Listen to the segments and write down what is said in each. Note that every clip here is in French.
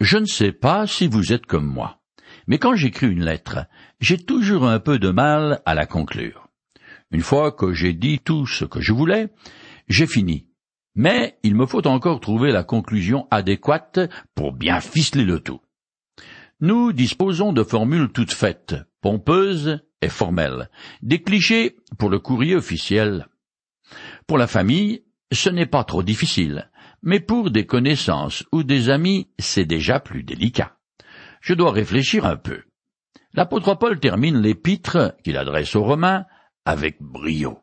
Je ne sais pas si vous êtes comme moi, mais quand j'écris une lettre, j'ai toujours un peu de mal à la conclure. Une fois que j'ai dit tout ce que je voulais, j'ai fini. Mais il me faut encore trouver la conclusion adéquate pour bien ficeler le tout. Nous disposons de formules toutes faites, pompeuses et formelles, des clichés pour le courrier officiel. Pour la famille, ce n'est pas trop difficile, mais pour des connaissances ou des amis, c'est déjà plus délicat. Je dois réfléchir un peu. L'apôtre Paul termine l'épître qu'il adresse aux Romains avec brio.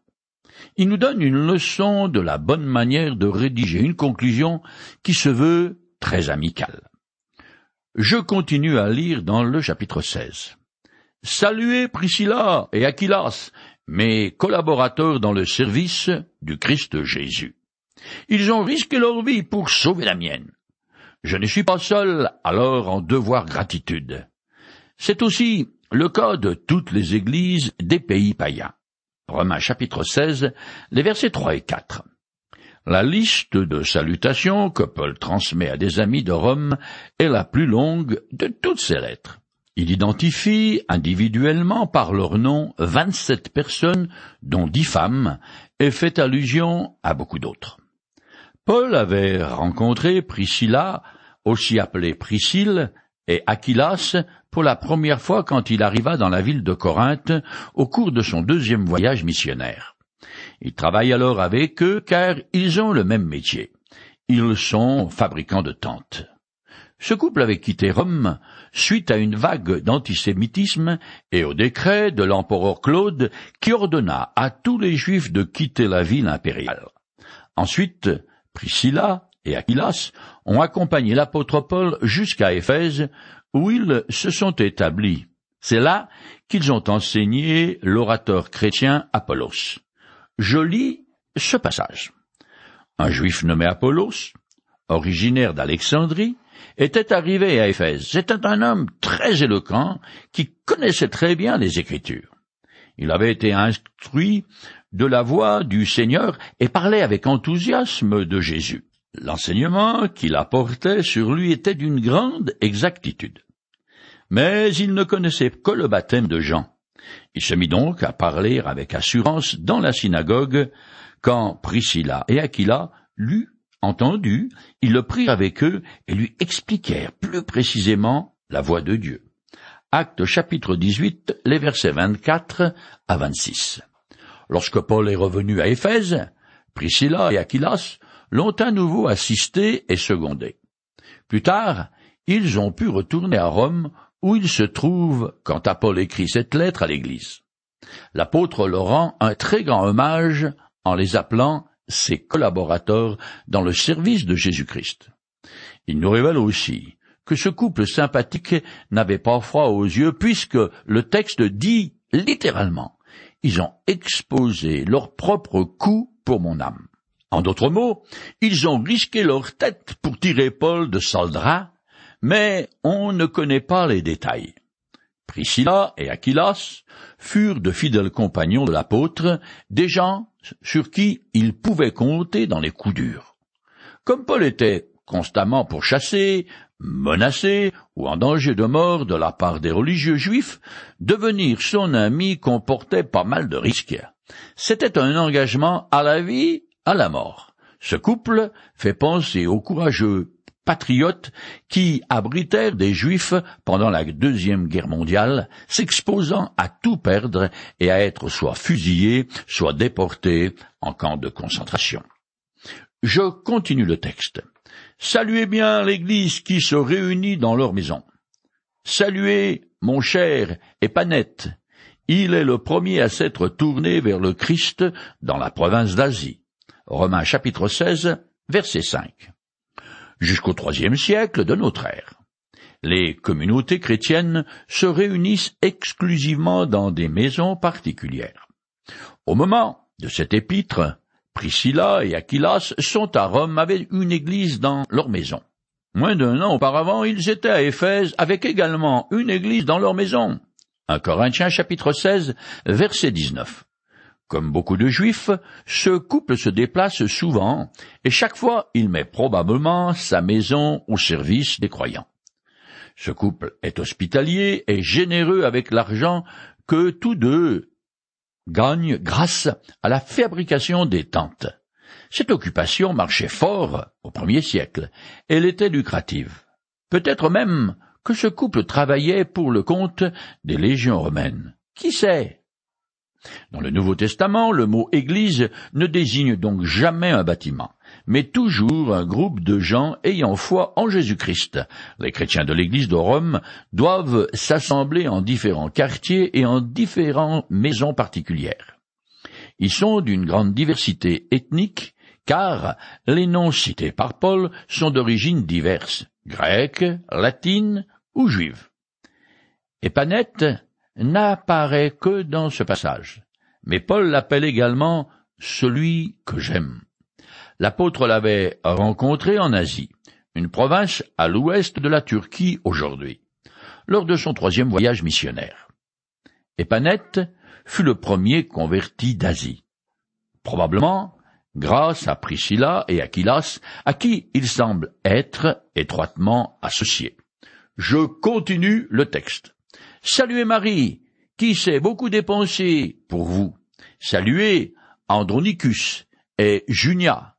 Il nous donne une leçon de la bonne manière de rédiger une conclusion qui se veut très amicale. Je continue à lire dans le chapitre 16. Saluez Priscilla et Aquilas, mes collaborateurs dans le service du Christ Jésus. Ils ont risqué leur vie pour sauver la mienne. Je ne suis pas seul alors en devoir gratitude. C'est aussi le cas de toutes les églises des pays païens. Romains chapitre 16, les versets 3 et 4. La liste de salutations que Paul transmet à des amis de Rome est la plus longue de toutes ses lettres. Il identifie individuellement par leur nom vingt-sept personnes, dont dix femmes, et fait allusion à beaucoup d'autres. Paul avait rencontré Priscilla, aussi appelée Priscille, et Aquilas pour la première fois quand il arriva dans la ville de Corinthe au cours de son deuxième voyage missionnaire. Il travaille alors avec eux car ils ont le même métier. Ils sont fabricants de tentes. Ce couple avait quitté Rome suite à une vague d'antisémitisme et au décret de l'empereur Claude qui ordonna à tous les Juifs de quitter la ville impériale. Ensuite, Priscilla et Aquilas ont accompagné l'apôtre Paul jusqu'à Éphèse, où ils se sont établis. C'est là qu'ils ont enseigné l'orateur chrétien Apollos. Je lis ce passage. Un juif nommé Apollos, originaire d'Alexandrie, était arrivé à Éphèse. C'était un homme très éloquent qui connaissait très bien les Écritures. Il avait été instruit de la voix du Seigneur et parlait avec enthousiasme de Jésus. L'enseignement qu'il apportait sur lui était d'une grande exactitude. Mais il ne connaissait que le baptême de Jean. Il se mit donc à parler avec assurance dans la synagogue, quand Priscilla et Aquila l'eurent entendu, ils le prirent avec eux et lui expliquèrent plus précisément la voix de Dieu. Acte chapitre 18, les versets 24 à 26. Lorsque Paul est revenu à Éphèse, Priscilla et Aquilas l'ont à nouveau assisté et secondé. Plus tard, ils ont pu retourner à Rome où ils se trouvent quand Paul écrit cette lettre à l'Église. L'apôtre leur rend un très grand hommage en les appelant ses collaborateurs dans le service de Jésus-Christ. Il nous révèle aussi que ce couple sympathique n'avait pas froid aux yeux puisque le texte dit littéralement ils ont exposé leur propre coup pour mon âme. En d'autres mots, ils ont risqué leur tête pour tirer Paul de Saldra, mais on ne connaît pas les détails. Priscilla et Aquilas furent de fidèles compagnons de l'apôtre, des gens sur qui ils pouvaient compter dans les coups durs. Comme Paul était constamment pourchassé, menacé ou en danger de mort de la part des religieux juifs, devenir son ami comportait pas mal de risques. C'était un engagement à la vie à la mort. Ce couple fait penser aux courageux patriotes qui abritèrent des Juifs pendant la Deuxième Guerre mondiale, s'exposant à tout perdre et à être soit fusillés, soit déportés en camp de concentration. Je continue le texte. Saluez bien l'Église qui se réunit dans leur maison. Saluez mon cher Épanette. Il est le premier à s'être tourné vers le Christ dans la province d'Asie. Romains chapitre 16, verset 5. Jusqu'au troisième siècle de notre ère. Les communautés chrétiennes se réunissent exclusivement dans des maisons particulières. Au moment de cet épître, Priscilla et Aquilas sont à Rome avec une église dans leur maison. Moins d'un an auparavant, ils étaient à Éphèse avec également une église dans leur maison. 1 Corinthiens chapitre 16, verset 19. Comme beaucoup de juifs, ce couple se déplace souvent, et chaque fois il met probablement sa maison au service des croyants. Ce couple est hospitalier et généreux avec l'argent que tous deux gagnent grâce à la fabrication des tentes. Cette occupation marchait fort au premier siècle. Elle était lucrative. Peut-être même que ce couple travaillait pour le compte des légions romaines. Qui sait? Dans le Nouveau Testament, le mot Église ne désigne donc jamais un bâtiment, mais toujours un groupe de gens ayant foi en Jésus-Christ. Les chrétiens de l'Église de Rome doivent s'assembler en différents quartiers et en différentes maisons particulières. Ils sont d'une grande diversité ethnique, car les noms cités par Paul sont d'origines diverses, grecques, latines ou juives. Épanette n'apparaît que dans ce passage, mais Paul l'appelle également celui que j'aime. L'apôtre l'avait rencontré en Asie, une province à l'ouest de la Turquie aujourd'hui, lors de son troisième voyage missionnaire. Épanette fut le premier converti d'Asie. Probablement grâce à Priscilla et Aquilas, à qui il semble être étroitement associé. Je continue le texte. Saluez Marie, qui s'est beaucoup dépensé pour vous. Saluez Andronicus et Junia,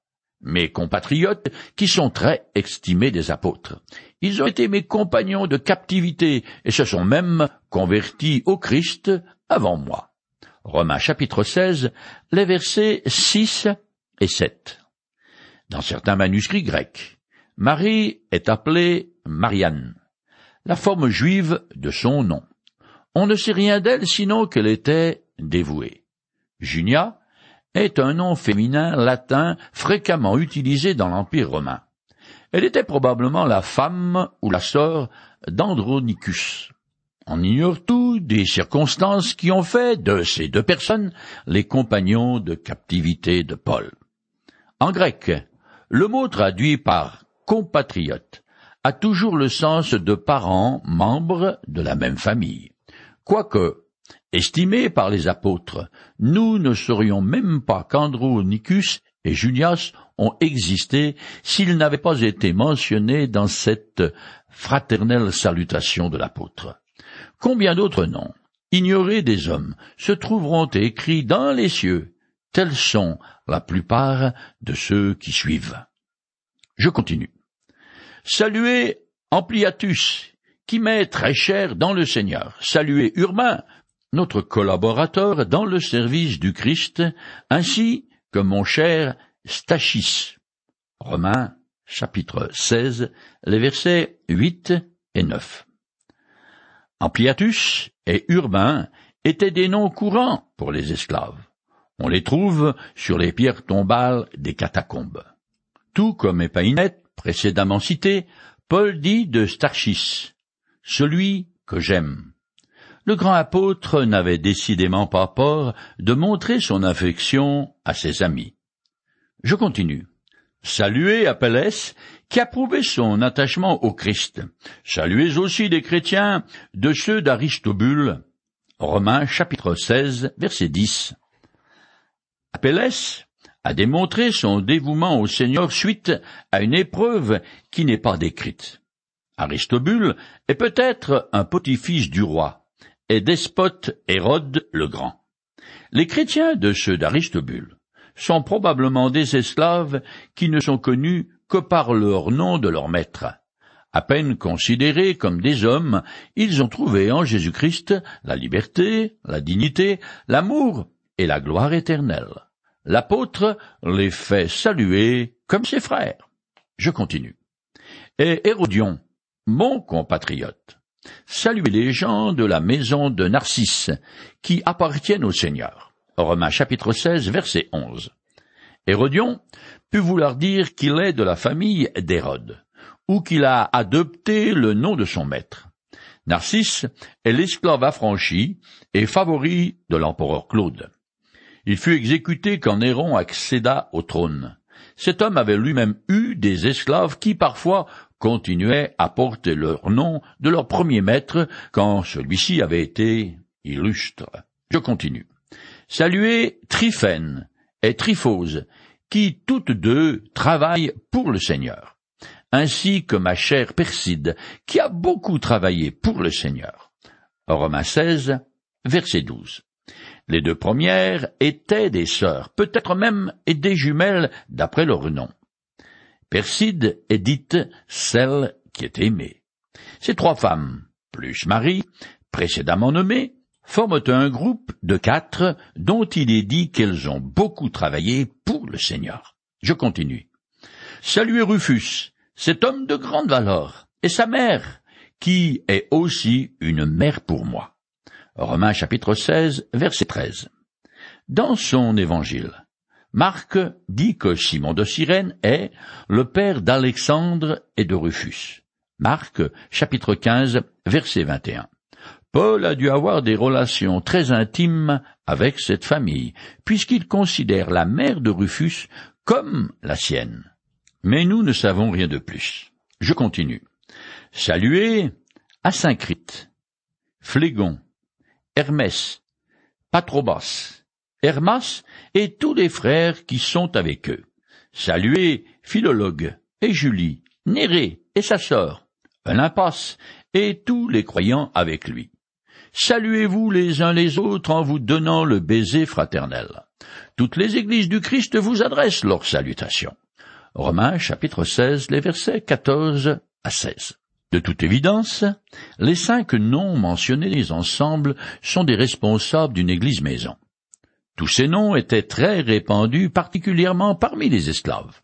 mes compatriotes, qui sont très estimés des apôtres. Ils ont été mes compagnons de captivité et se sont même convertis au Christ avant moi. Romains chapitre 16, les versets 6 et 7. Dans certains manuscrits grecs, Marie est appelée Marianne, la forme juive de son nom. On ne sait rien d'elle sinon qu'elle était dévouée. Est un nom féminin latin fréquemment utilisé dans l'Empire romain. Elle était probablement la femme ou la sœur d'Andronicus. On ignore tout des circonstances qui ont fait de ces deux personnes les compagnons de captivité de Paul. En grec, le mot traduit par compatriote a toujours le sens de parents membres de la même famille. Quoique, Estimés par les apôtres, nous ne saurions même pas qu'Andronicus et Junias ont existé s'ils n'avaient pas été mentionnés dans cette fraternelle salutation de l'apôtre. Combien d'autres noms, ignorés des hommes, se trouveront écrits dans les cieux, tels sont la plupart de ceux qui suivent. Je continue. Saluez Ampliatus, qui m'est très cher dans le Seigneur. Saluez Urbain, notre collaborateur dans le service du Christ, ainsi que mon cher Stachis. Romains chapitre 16, les versets 8 et 9. Ampliatus et Urbain étaient des noms courants pour les esclaves. On les trouve sur les pierres tombales des catacombes. Tout comme Épaïnette, précédemment cité, Paul dit de Starchis, celui que j'aime. Le grand apôtre n'avait décidément pas peur de montrer son affection à ses amis. Je continue. Saluez Apelles, qui approuvait son attachement au Christ. Saluez aussi des chrétiens de ceux d'Aristobule. Romains chapitre 16, verset 10. Apelles a démontré son dévouement au Seigneur suite à une épreuve qui n'est pas décrite. Aristobule est peut-être un petit-fils du roi et despote Hérode le Grand. Les chrétiens de ceux d'Aristobule sont probablement des esclaves qui ne sont connus que par leur nom de leur maître. À peine considérés comme des hommes, ils ont trouvé en Jésus-Christ la liberté, la dignité, l'amour et la gloire éternelle. L'apôtre les fait saluer comme ses frères. Je continue. Et Hérodion, mon compatriote, Saluez les gens de la maison de Narcisse, qui appartiennent au Seigneur. Romains chapitre 16, verset 11. Hérodion put vouloir dire qu'il est de la famille d'Hérode, ou qu'il a adopté le nom de son maître. Narcisse est l'esclave affranchi et favori de l'empereur Claude. Il fut exécuté quand Néron accéda au trône. Cet homme avait lui-même eu des esclaves qui parfois continuaient à porter leur nom de leur premier maître quand celui-ci avait été illustre. Je continue. Saluez Tryphène et Tryphose, qui toutes deux travaillent pour le Seigneur. ainsi que ma chère Perside, qui a beaucoup travaillé pour le Seigneur. Romains 16, verset 12. Les deux premières étaient des sœurs, peut-être même des jumelles d'après leur nom. Perside est dite celle qui est aimée. Ces trois femmes, plus Marie, précédemment nommée, forment un groupe de quatre dont il est dit qu'elles ont beaucoup travaillé pour le Seigneur. Je continue. Saluez Rufus, cet homme de grande valeur, et sa mère, qui est aussi une mère pour moi. Romains chapitre 16, verset 13. Dans son évangile, Marc dit que Simon de Cyrène est le père d'Alexandre et de Rufus. Marc chapitre 15, verset 21. Paul a dû avoir des relations très intimes avec cette famille, puisqu'il considère la mère de Rufus comme la sienne. Mais nous ne savons rien de plus. Je continue. Saluez Asyncrite, Phlégon, Hermès, Patrobas, Hermas et tous les frères qui sont avec eux. Saluez Philologue et Julie, Néré et sa sœur, Olympas et tous les croyants avec lui. Saluez-vous les uns les autres en vous donnant le baiser fraternel. Toutes les églises du Christ vous adressent leurs salutations. Romains chapitre 16, les versets 14 à 16. De toute évidence, les cinq noms mentionnés ensemble sont des responsables d'une église maison. Tous ces noms étaient très répandus particulièrement parmi les esclaves.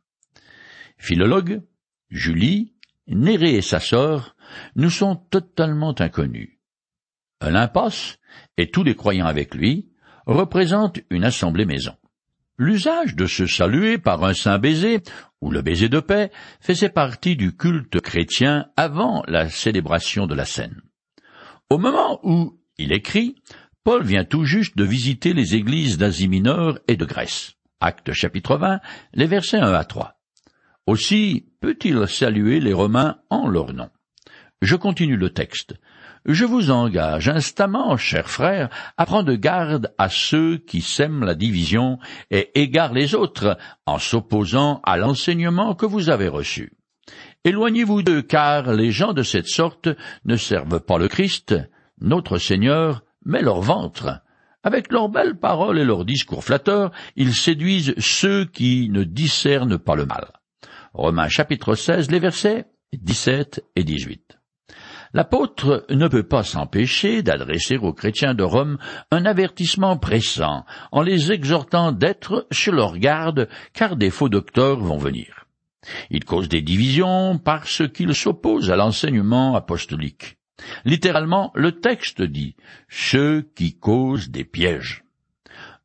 Philologue, Julie, Néré et sa sœur nous sont totalement inconnus. Olympos, et tous les croyants avec lui, représentent une assemblée maison. L'usage de se saluer par un saint baiser, ou le baiser de paix, faisait partie du culte chrétien avant la célébration de la scène. Au moment où il écrit, Paul vient tout juste de visiter les églises d'Asie mineure et de Grèce. Acte chapitre 20, les versets 1 à 3. Aussi peut-il saluer les Romains en leur nom? Je continue le texte. Je vous engage instamment, chers frères, à prendre garde à ceux qui sèment la division et égarent les autres en s'opposant à l'enseignement que vous avez reçu. Éloignez-vous d'eux, car les gens de cette sorte ne servent pas le Christ, notre Seigneur, mais leur ventre. Avec leurs belles paroles et leurs discours flatteurs, ils séduisent ceux qui ne discernent pas le mal. Romains chapitre 16, les versets 17 et 18. L'apôtre ne peut pas s'empêcher d'adresser aux chrétiens de Rome un avertissement pressant en les exhortant d'être sur leur garde car des faux docteurs vont venir. Il cause des divisions parce qu'il s'oppose à l'enseignement apostolique. Littéralement, le texte dit ceux qui causent des pièges.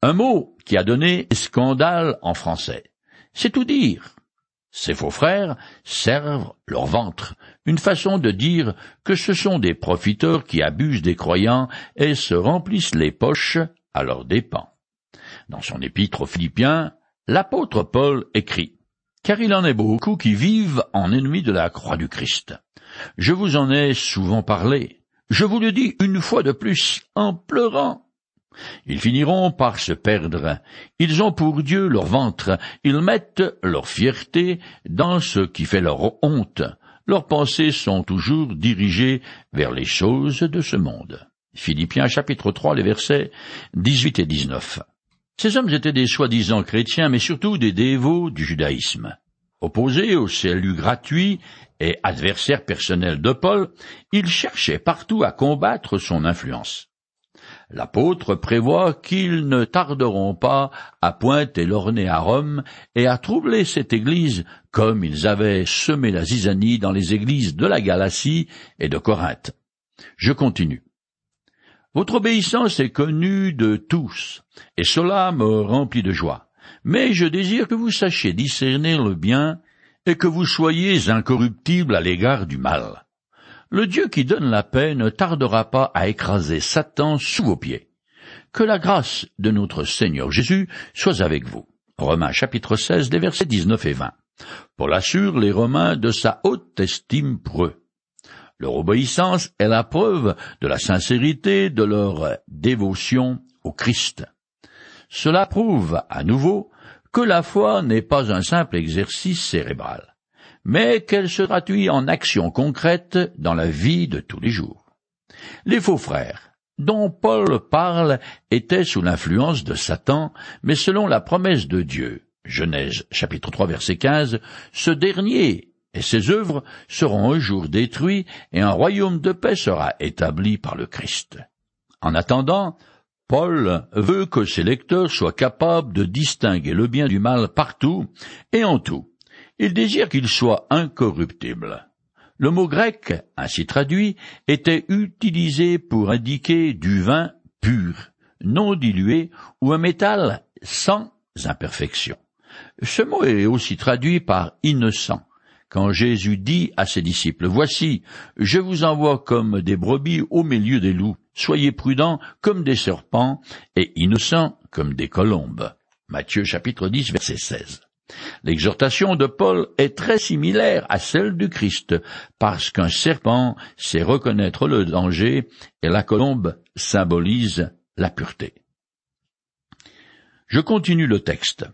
Un mot qui a donné scandale en français. C'est tout dire. Ces faux frères servent leur ventre, une façon de dire que ce sont des profiteurs qui abusent des croyants et se remplissent les poches à leurs dépens. Dans son épître aux Philippiens, l'apôtre Paul écrit Car il en est beaucoup qui vivent en ennemis de la croix du Christ. Je vous en ai souvent parlé. Je vous le dis une fois de plus en pleurant. Ils finiront par se perdre. Ils ont pour Dieu leur ventre. Ils mettent leur fierté dans ce qui fait leur honte. Leurs pensées sont toujours dirigées vers les choses de ce monde. Philippiens chapitre 3, les versets 18 et 19. Ces hommes étaient des soi-disant chrétiens, mais surtout des dévots du judaïsme. Opposés au salut gratuit et adversaires personnels de Paul, ils cherchaient partout à combattre son influence. L'apôtre prévoit qu'ils ne tarderont pas à pointer leur nez à Rome et à troubler cette église comme ils avaient semé la zizanie dans les églises de la Galatie et de Corinthe. Je continue. Votre obéissance est connue de tous, et cela me remplit de joie. Mais je désire que vous sachiez discerner le bien et que vous soyez incorruptible à l'égard du mal le Dieu qui donne la paix ne tardera pas à écraser Satan sous vos pieds. Que la grâce de notre Seigneur Jésus soit avec vous. Romains chapitre 16, des versets 19 et 20. Pour l'assure les Romains de sa haute estime pour eux. Leur obéissance est la preuve de la sincérité de leur dévotion au Christ. Cela prouve, à nouveau, que la foi n'est pas un simple exercice cérébral mais qu'elle se traduit en actions concrètes dans la vie de tous les jours. Les faux frères, dont Paul parle, étaient sous l'influence de Satan, mais selon la promesse de Dieu, Genèse chapitre 3 verset 15, ce dernier et ses œuvres seront un jour détruits et un royaume de paix sera établi par le Christ. En attendant, Paul veut que ses lecteurs soient capables de distinguer le bien du mal partout et en tout. Il désire qu'ils soient incorruptibles. Le mot grec, ainsi traduit, était utilisé pour indiquer du vin pur, non dilué, ou un métal sans imperfection. Ce mot est aussi traduit par innocent, quand Jésus dit à ses disciples, Voici, je vous envoie comme des brebis au milieu des loups, soyez prudents comme des serpents et innocents comme des colombes. Matthieu chapitre 10 verset 16. L'exhortation de Paul est très similaire à celle du Christ, parce qu'un serpent sait reconnaître le danger et la colombe symbolise la pureté. Je continue le texte.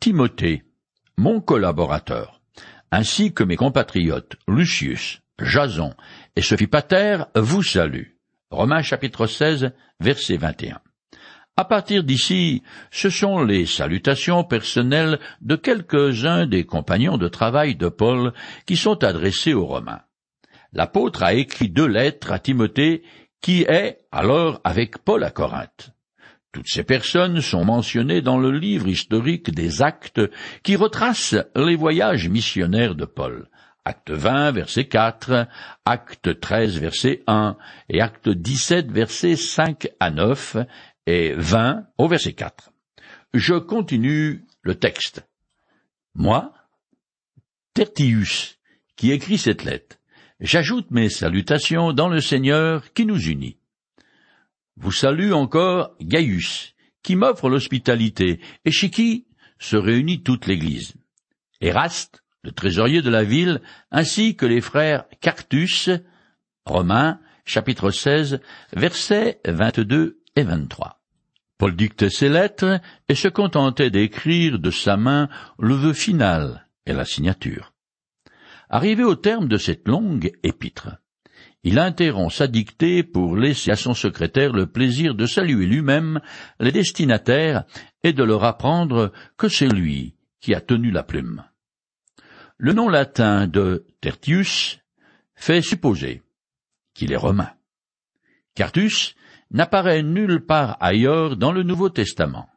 Timothée, mon collaborateur, ainsi que mes compatriotes Lucius, Jason et Pater vous saluent. Romains chapitre 16, verset 21. À partir d'ici, ce sont les salutations personnelles de quelques-uns des compagnons de travail de Paul qui sont adressées aux Romains. L'apôtre a écrit deux lettres à Timothée qui est alors avec Paul à Corinthe. Toutes ces personnes sont mentionnées dans le livre historique des Actes qui retrace les voyages missionnaires de Paul. Acte 20, verset 4, Acte 13, verset 1, et Acte 17, verset 5 à 9, et 20 au verset 4. Je continue le texte. Moi, Tertius, qui écrit cette lettre, j'ajoute mes salutations dans le Seigneur qui nous unit. Vous salue encore Gaius, qui m'offre l'hospitalité, et chez qui se réunit toute l'Église. Eraste, le trésorier de la ville, ainsi que les frères Cartus, Romains, chapitre 16, versets 22 et 23. Paul dictait ses lettres et se contentait d'écrire de sa main le vœu final et la signature. Arrivé au terme de cette longue épître, il interrompt sa dictée pour laisser à son secrétaire le plaisir de saluer lui-même les destinataires et de leur apprendre que c'est lui qui a tenu la plume. Le nom latin de Tertius fait supposer qu'il est romain. Cartus n'apparaît nulle part ailleurs dans le Nouveau Testament.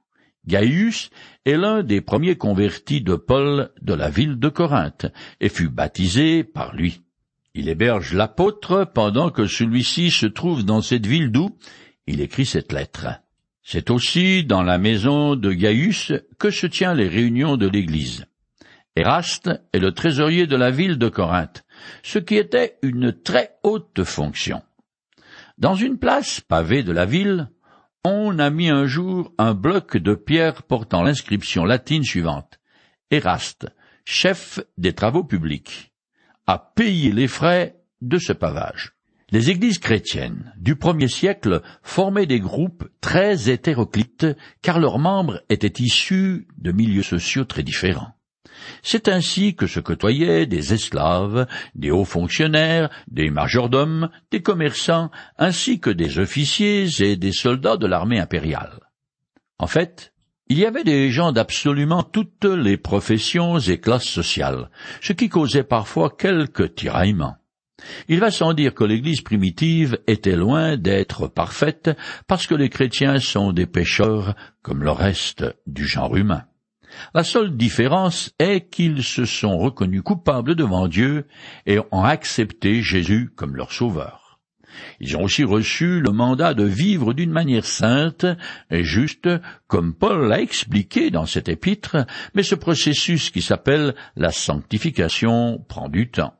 Gaius est l'un des premiers convertis de Paul de la ville de Corinthe et fut baptisé par lui. Il héberge l'apôtre pendant que celui-ci se trouve dans cette ville d'où il écrit cette lettre. C'est aussi dans la maison de Gaius que se tient les réunions de l'Église. Eraste est le trésorier de la ville de Corinthe, ce qui était une très haute fonction. Dans une place pavée de la ville, on a mis un jour un bloc de pierre portant l'inscription latine suivante. Eraste, chef des travaux publics à payer les frais de ce pavage. Les églises chrétiennes du premier siècle formaient des groupes très hétéroclites car leurs membres étaient issus de milieux sociaux très différents. C'est ainsi que se côtoyaient des esclaves, des hauts fonctionnaires, des majordomes, des commerçants, ainsi que des officiers et des soldats de l'armée impériale. En fait, il y avait des gens d'absolument toutes les professions et classes sociales, ce qui causait parfois quelques tiraillements. Il va sans dire que l'Église primitive était loin d'être parfaite parce que les chrétiens sont des pécheurs comme le reste du genre humain. La seule différence est qu'ils se sont reconnus coupables devant Dieu et ont accepté Jésus comme leur sauveur. Ils ont aussi reçu le mandat de vivre d'une manière sainte et juste, comme Paul l'a expliqué dans cet épître, mais ce processus qui s'appelle la sanctification prend du temps.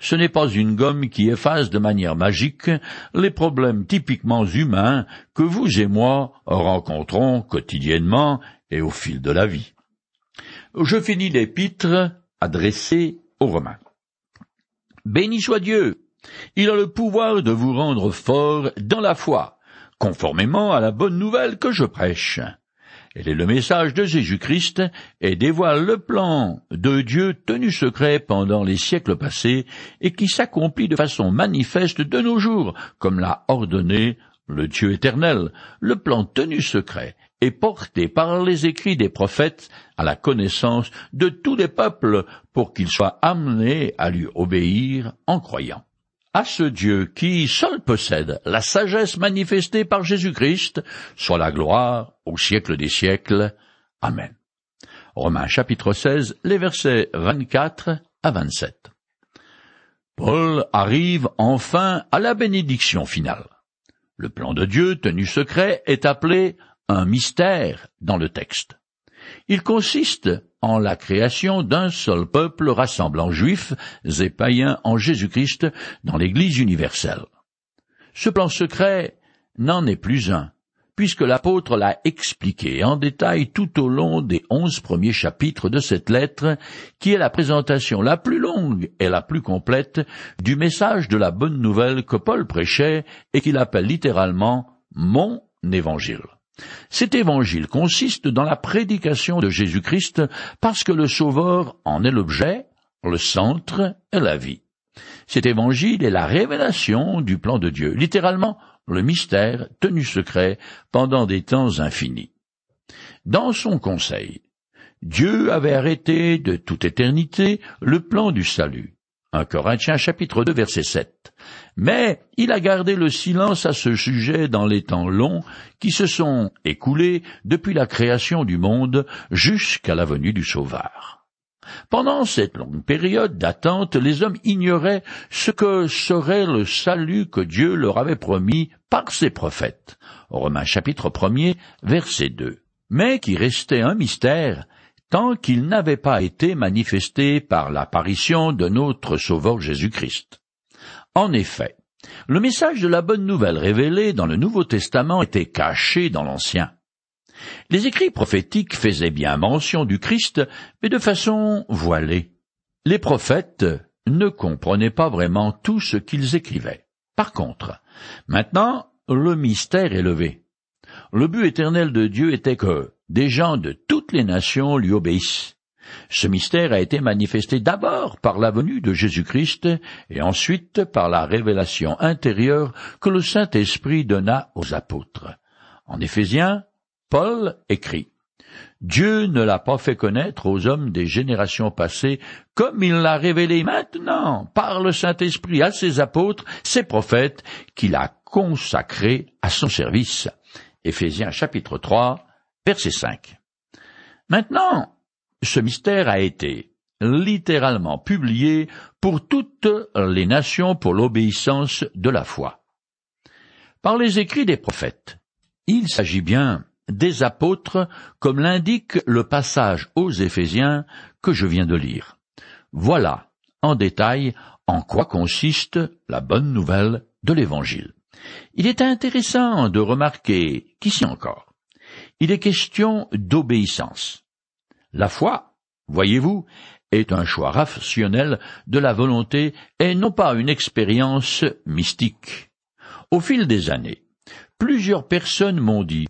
Ce n'est pas une gomme qui efface de manière magique les problèmes typiquement humains que vous et moi rencontrons quotidiennement et au fil de la vie. Je finis l'épître adressé aux Romains. Béni soit Dieu, il a le pouvoir de vous rendre fort dans la foi, conformément à la bonne nouvelle que je prêche. Elle est le message de Jésus-Christ et dévoile le plan de Dieu tenu secret pendant les siècles passés et qui s'accomplit de façon manifeste de nos jours, comme l'a ordonné le Dieu éternel. Le plan tenu secret est porté par les écrits des prophètes à la connaissance de tous les peuples pour qu'ils soient amenés à lui obéir en croyant à ce Dieu qui seul possède la sagesse manifestée par Jésus-Christ, soit la gloire au siècle des siècles. Amen. Romains chapitre 16, les versets 24 à 27. Paul arrive enfin à la bénédiction finale. Le plan de Dieu tenu secret est appelé un mystère dans le texte. Il consiste en la création d'un seul peuple rassemblant juifs et païens en Jésus-Christ dans l'Église universelle. Ce plan secret n'en est plus un, puisque l'apôtre l'a expliqué en détail tout au long des onze premiers chapitres de cette lettre, qui est la présentation la plus longue et la plus complète du message de la bonne nouvelle que Paul prêchait et qu'il appelle littéralement mon évangile. Cet évangile consiste dans la prédication de Jésus-Christ parce que le Sauveur en est l'objet, le centre et la vie. Cet évangile est la révélation du plan de Dieu, littéralement le mystère tenu secret pendant des temps infinis. Dans son conseil, Dieu avait arrêté de toute éternité le plan du salut. 1 Corinthiens chapitre 2 verset 7. Mais il a gardé le silence à ce sujet dans les temps longs qui se sont écoulés depuis la création du monde jusqu'à la venue du Sauveur. Pendant cette longue période d'attente, les hommes ignoraient ce que serait le salut que Dieu leur avait promis par ses prophètes. Romains chapitre 1 verset 2. Mais qui restait un mystère tant qu'il n'avait pas été manifesté par l'apparition de notre Sauveur Jésus-Christ. En effet, le message de la bonne nouvelle révélé dans le Nouveau Testament était caché dans l'Ancien. Les écrits prophétiques faisaient bien mention du Christ, mais de façon voilée. Les prophètes ne comprenaient pas vraiment tout ce qu'ils écrivaient. Par contre, maintenant, le mystère est levé. Le but éternel de Dieu était que des gens de toutes les nations lui obéissent. Ce mystère a été manifesté d'abord par la venue de Jésus-Christ et ensuite par la révélation intérieure que le Saint-Esprit donna aux apôtres. En Éphésiens, Paul écrit Dieu ne l'a pas fait connaître aux hommes des générations passées comme il l'a révélé maintenant par le Saint-Esprit à ses apôtres, ses prophètes, qu'il a consacrés à son service. Éphésiens chapitre 3, verset 5. Maintenant, ce mystère a été littéralement publié pour toutes les nations pour l'obéissance de la foi. Par les écrits des prophètes, il s'agit bien des apôtres, comme l'indique le passage aux Éphésiens que je viens de lire. Voilà, en détail, en quoi consiste la bonne nouvelle de l'Évangile. Il est intéressant de remarquer qu'ici encore, il est question d'obéissance. La foi, voyez-vous, est un choix rationnel de la volonté et non pas une expérience mystique. Au fil des années, plusieurs personnes m'ont dit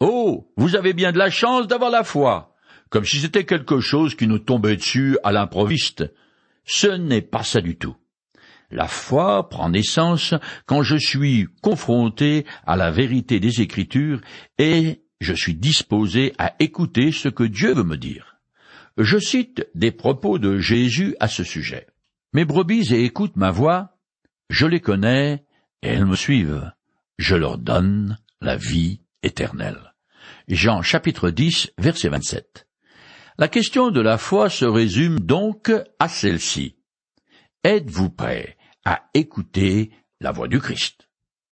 Oh, vous avez bien de la chance d'avoir la foi, comme si c'était quelque chose qui nous tombait dessus à l'improviste. Ce n'est pas ça du tout. La foi prend naissance quand je suis confronté à la vérité des Écritures et je suis disposé à écouter ce que Dieu veut me dire. Je cite des propos de Jésus à ce sujet. Mes brebis écoutent ma voix, je les connais et elles me suivent. Je leur donne la vie éternelle. Jean chapitre 10 verset 27. La question de la foi se résume donc à celle-ci. Êtes-vous prêt à écouter la voix du Christ?